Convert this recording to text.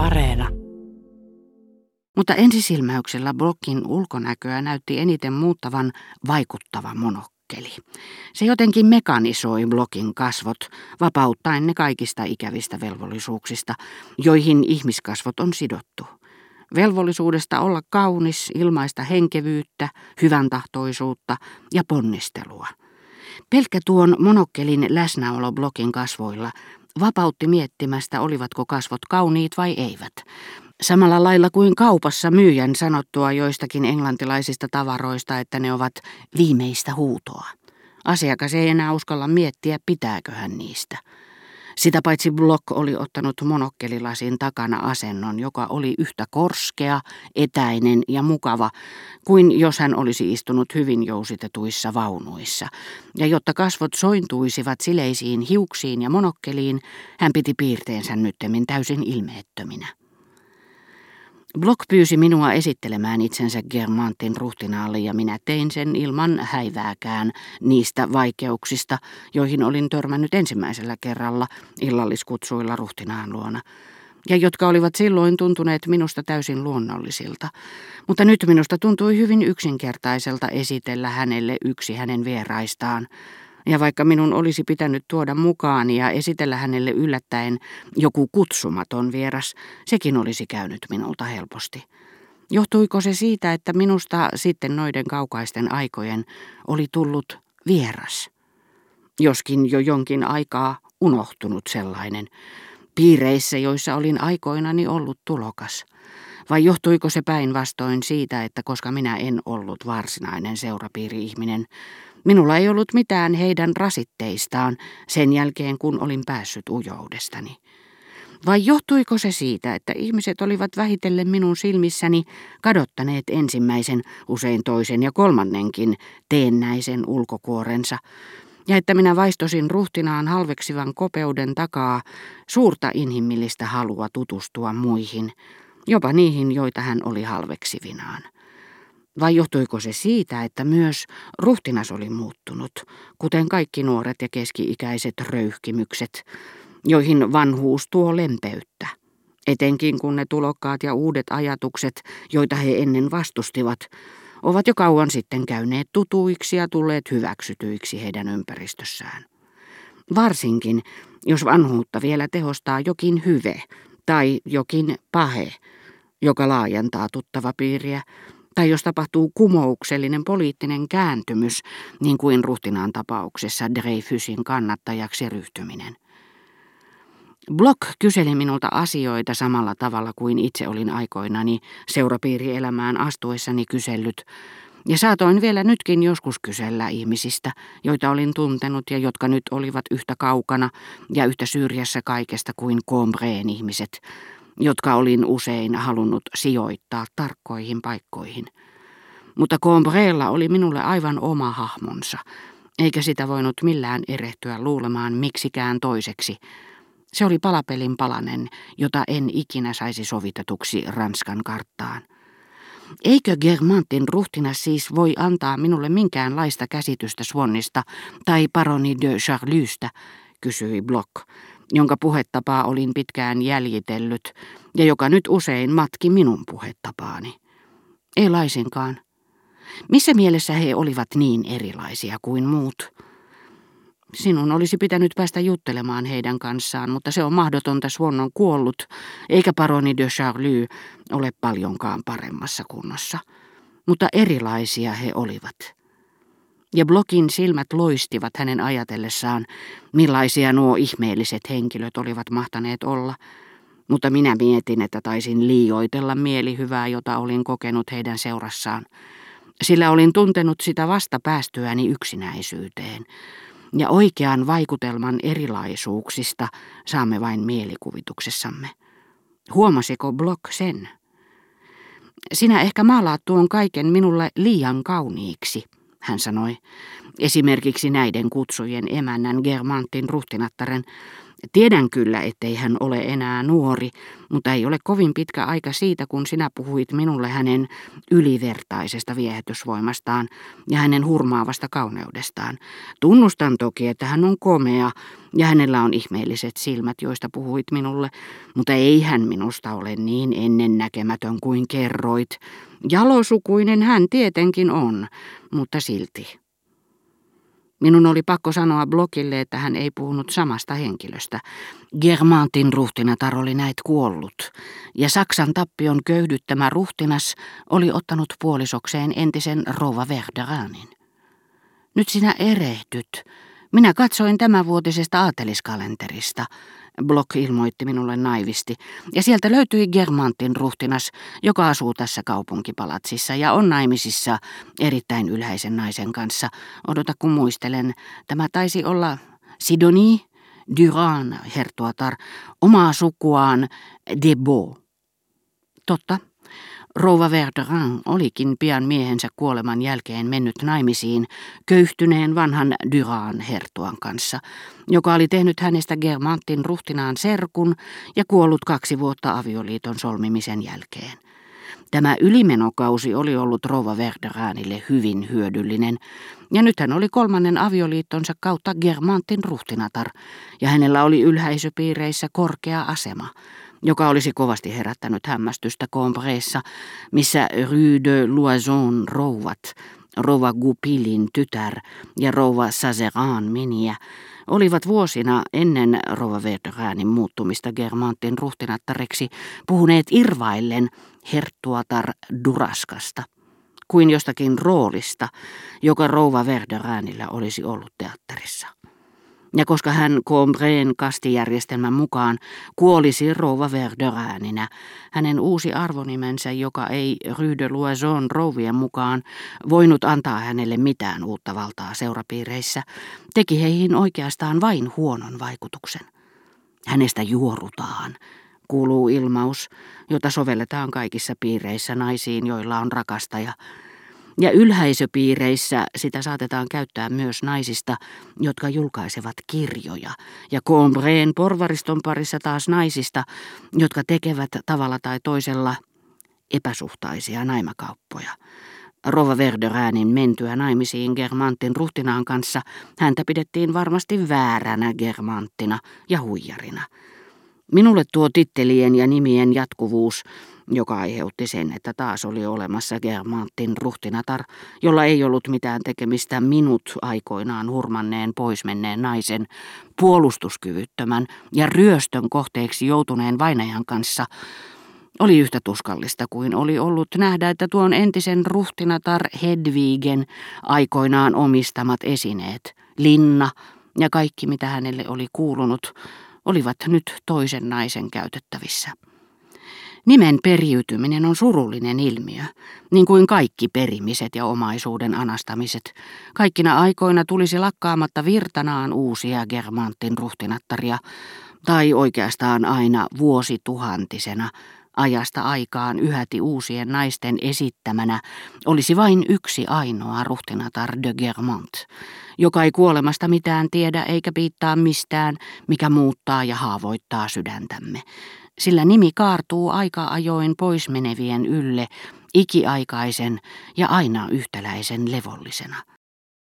Areena. Mutta ensisilmäyksellä blokin ulkonäköä näytti eniten muuttavan vaikuttava monokkeli. Se jotenkin mekanisoi blokin kasvot, vapauttaen ne kaikista ikävistä velvollisuuksista, joihin ihmiskasvot on sidottu. Velvollisuudesta olla kaunis, ilmaista henkevyyttä, hyvän tahtoisuutta ja ponnistelua. Pelkkä tuon monokkelin läsnäolo blokin kasvoilla vapautti miettimästä, olivatko kasvot kauniit vai eivät. Samalla lailla kuin kaupassa myyjän sanottua joistakin englantilaisista tavaroista, että ne ovat viimeistä huutoa. Asiakas ei enää uskalla miettiä, pitääkö hän niistä. Sitä paitsi Block oli ottanut monokkelilasin takana asennon, joka oli yhtä korskea, etäinen ja mukava kuin jos hän olisi istunut hyvin jousitetuissa vaunuissa. Ja jotta kasvot sointuisivat sileisiin hiuksiin ja monokkeliin, hän piti piirteensä nyttemmin täysin ilmeettöminä. Block pyysi minua esittelemään itsensä Germantin ruhtinaalle ja minä tein sen ilman häivääkään niistä vaikeuksista, joihin olin törmännyt ensimmäisellä kerralla illalliskutsuilla ruhtinaan luona ja jotka olivat silloin tuntuneet minusta täysin luonnollisilta. Mutta nyt minusta tuntui hyvin yksinkertaiselta esitellä hänelle yksi hänen vieraistaan, ja vaikka minun olisi pitänyt tuoda mukaan ja esitellä hänelle yllättäen joku kutsumaton vieras, sekin olisi käynyt minulta helposti. Johtuiko se siitä, että minusta sitten noiden kaukaisten aikojen oli tullut vieras? Joskin jo jonkin aikaa unohtunut sellainen, piireissä, joissa olin aikoinani ollut tulokas. Vai johtuiko se päinvastoin siitä, että koska minä en ollut varsinainen seurapiiri-ihminen, Minulla ei ollut mitään heidän rasitteistaan sen jälkeen, kun olin päässyt ujoudestani. Vai johtuiko se siitä, että ihmiset olivat vähitellen minun silmissäni kadottaneet ensimmäisen, usein toisen ja kolmannenkin teennäisen ulkokuorensa, ja että minä vaistosin ruhtinaan halveksivan kopeuden takaa suurta inhimillistä halua tutustua muihin, jopa niihin, joita hän oli halveksivinaan. Vai johtuiko se siitä, että myös ruhtinas oli muuttunut, kuten kaikki nuoret ja keski-ikäiset röyhkimykset, joihin vanhuus tuo lempeyttä? Etenkin kun ne tulokkaat ja uudet ajatukset, joita he ennen vastustivat, ovat jo kauan sitten käyneet tutuiksi ja tulleet hyväksytyiksi heidän ympäristössään. Varsinkin, jos vanhuutta vielä tehostaa jokin hyve tai jokin pahe, joka laajentaa tuttava piiriä, tai jos tapahtuu kumouksellinen poliittinen kääntymys, niin kuin ruhtinaan tapauksessa Dreyfusin kannattajaksi ryhtyminen. Block kyseli minulta asioita samalla tavalla kuin itse olin aikoinani seurapiirielämään astuessani kysellyt, ja saatoin vielä nytkin joskus kysellä ihmisistä, joita olin tuntenut ja jotka nyt olivat yhtä kaukana ja yhtä syrjässä kaikesta kuin Combreen ihmiset, jotka olin usein halunnut sijoittaa tarkkoihin paikkoihin. Mutta Combrella oli minulle aivan oma hahmonsa, eikä sitä voinut millään erehtyä luulemaan miksikään toiseksi. Se oli palapelin palanen, jota en ikinä saisi sovitetuksi Ranskan karttaan. Eikö Germantin ruhtina siis voi antaa minulle minkäänlaista käsitystä Swannista tai paroni de Charlystä, kysyi Block, jonka puhetapaa olin pitkään jäljitellyt ja joka nyt usein matki minun puhetapaani. Ei laisinkaan. Missä mielessä he olivat niin erilaisia kuin muut? Sinun olisi pitänyt päästä juttelemaan heidän kanssaan, mutta se on mahdotonta, Swan on kuollut, eikä paroni de Charlie ole paljonkaan paremmassa kunnossa. Mutta erilaisia he olivat ja Blokin silmät loistivat hänen ajatellessaan, millaisia nuo ihmeelliset henkilöt olivat mahtaneet olla, mutta minä mietin, että taisin liioitella mielihyvää, jota olin kokenut heidän seurassaan, sillä olin tuntenut sitä vasta päästyäni yksinäisyyteen, ja oikean vaikutelman erilaisuuksista saamme vain mielikuvituksessamme. Huomasiko Block sen? Sinä ehkä maalaat tuon kaiken minulle liian kauniiksi, hän sanoi, esimerkiksi näiden kutsujen emännän Germantin ruhtinattaren, Tiedän kyllä, ettei hän ole enää nuori, mutta ei ole kovin pitkä aika siitä, kun sinä puhuit minulle hänen ylivertaisesta viehätysvoimastaan ja hänen hurmaavasta kauneudestaan. Tunnustan toki, että hän on komea ja hänellä on ihmeelliset silmät, joista puhuit minulle, mutta ei hän minusta ole niin ennennäkemätön kuin kerroit. Jalosukuinen hän tietenkin on, mutta silti. Minun oli pakko sanoa blogille, että hän ei puhunut samasta henkilöstä. Germantin ruhtinatar oli näet kuollut, ja Saksan tappion köyhdyttämä ruhtinas oli ottanut puolisokseen entisen Rova Verderanin. Nyt sinä erehdyt. Minä katsoin tämänvuotisesta aateliskalenterista. Block ilmoitti minulle naivisti, ja sieltä löytyi Germantin ruhtinas, joka asuu tässä kaupunkipalatsissa ja on naimisissa erittäin ylhäisen naisen kanssa. Odota kun muistelen, tämä taisi olla Sidonie Duran hertuatar, omaa sukuaan Debo. Totta, Rouva Verderin olikin pian miehensä kuoleman jälkeen mennyt naimisiin köyhtyneen vanhan Duran hertuan kanssa, joka oli tehnyt hänestä Germantin ruhtinaan serkun ja kuollut kaksi vuotta avioliiton solmimisen jälkeen. Tämä ylimenokausi oli ollut Rouva Verderaanille hyvin hyödyllinen, ja nyt hän oli kolmannen avioliittonsa kautta Germantin ruhtinatar, ja hänellä oli ylhäisöpiireissä korkea asema – joka olisi kovasti herättänyt hämmästystä Compreessa, missä Rue de Loison rouvat, rouva Goupilin tytär ja rouva Sazeran miniä, olivat vuosina ennen rouva Verderanin muuttumista Germantin ruhtinattareksi puhuneet irvaillen herttuatar Duraskasta kuin jostakin roolista, joka rouva Verderanilla olisi ollut teatterissa. Ja koska hän Combreen kastijärjestelmän mukaan kuolisi rouva Verderääninä, hänen uusi arvonimensä, joka ei de Loison rouvien mukaan voinut antaa hänelle mitään uutta valtaa seurapiireissä, teki heihin oikeastaan vain huonon vaikutuksen. Hänestä juorutaan, kuuluu ilmaus, jota sovelletaan kaikissa piireissä naisiin, joilla on rakastaja, ja ylhäisöpiireissä sitä saatetaan käyttää myös naisista, jotka julkaisevat kirjoja, ja Combreen porvariston parissa taas naisista, jotka tekevät tavalla tai toisella epäsuhtaisia naimakauppoja. Rova Verderäänin mentyä naimisiin Germantin ruhtinaan kanssa häntä pidettiin varmasti vääränä Germanttina ja huijarina. Minulle tuo tittelien ja nimien jatkuvuus joka aiheutti sen, että taas oli olemassa Germantin ruhtinatar, jolla ei ollut mitään tekemistä minut aikoinaan hurmanneen poismenneen naisen, puolustuskyvyttömän ja ryöstön kohteeksi joutuneen vainajan kanssa, oli yhtä tuskallista kuin oli ollut nähdä, että tuon entisen ruhtinatar Hedvigen aikoinaan omistamat esineet, linna ja kaikki mitä hänelle oli kuulunut, olivat nyt toisen naisen käytettävissä. Nimen periytyminen on surullinen ilmiö, niin kuin kaikki perimiset ja omaisuuden anastamiset. Kaikkina aikoina tulisi lakkaamatta virtanaan uusia Germantin ruhtinattaria, tai oikeastaan aina vuosituhantisena, ajasta aikaan yhäti uusien naisten esittämänä, olisi vain yksi ainoa ruhtinatar de Germant, joka ei kuolemasta mitään tiedä eikä piittaa mistään, mikä muuttaa ja haavoittaa sydäntämme sillä nimi kaartuu aika ajoin poismenevien ylle ikiaikaisen ja aina yhtäläisen levollisena.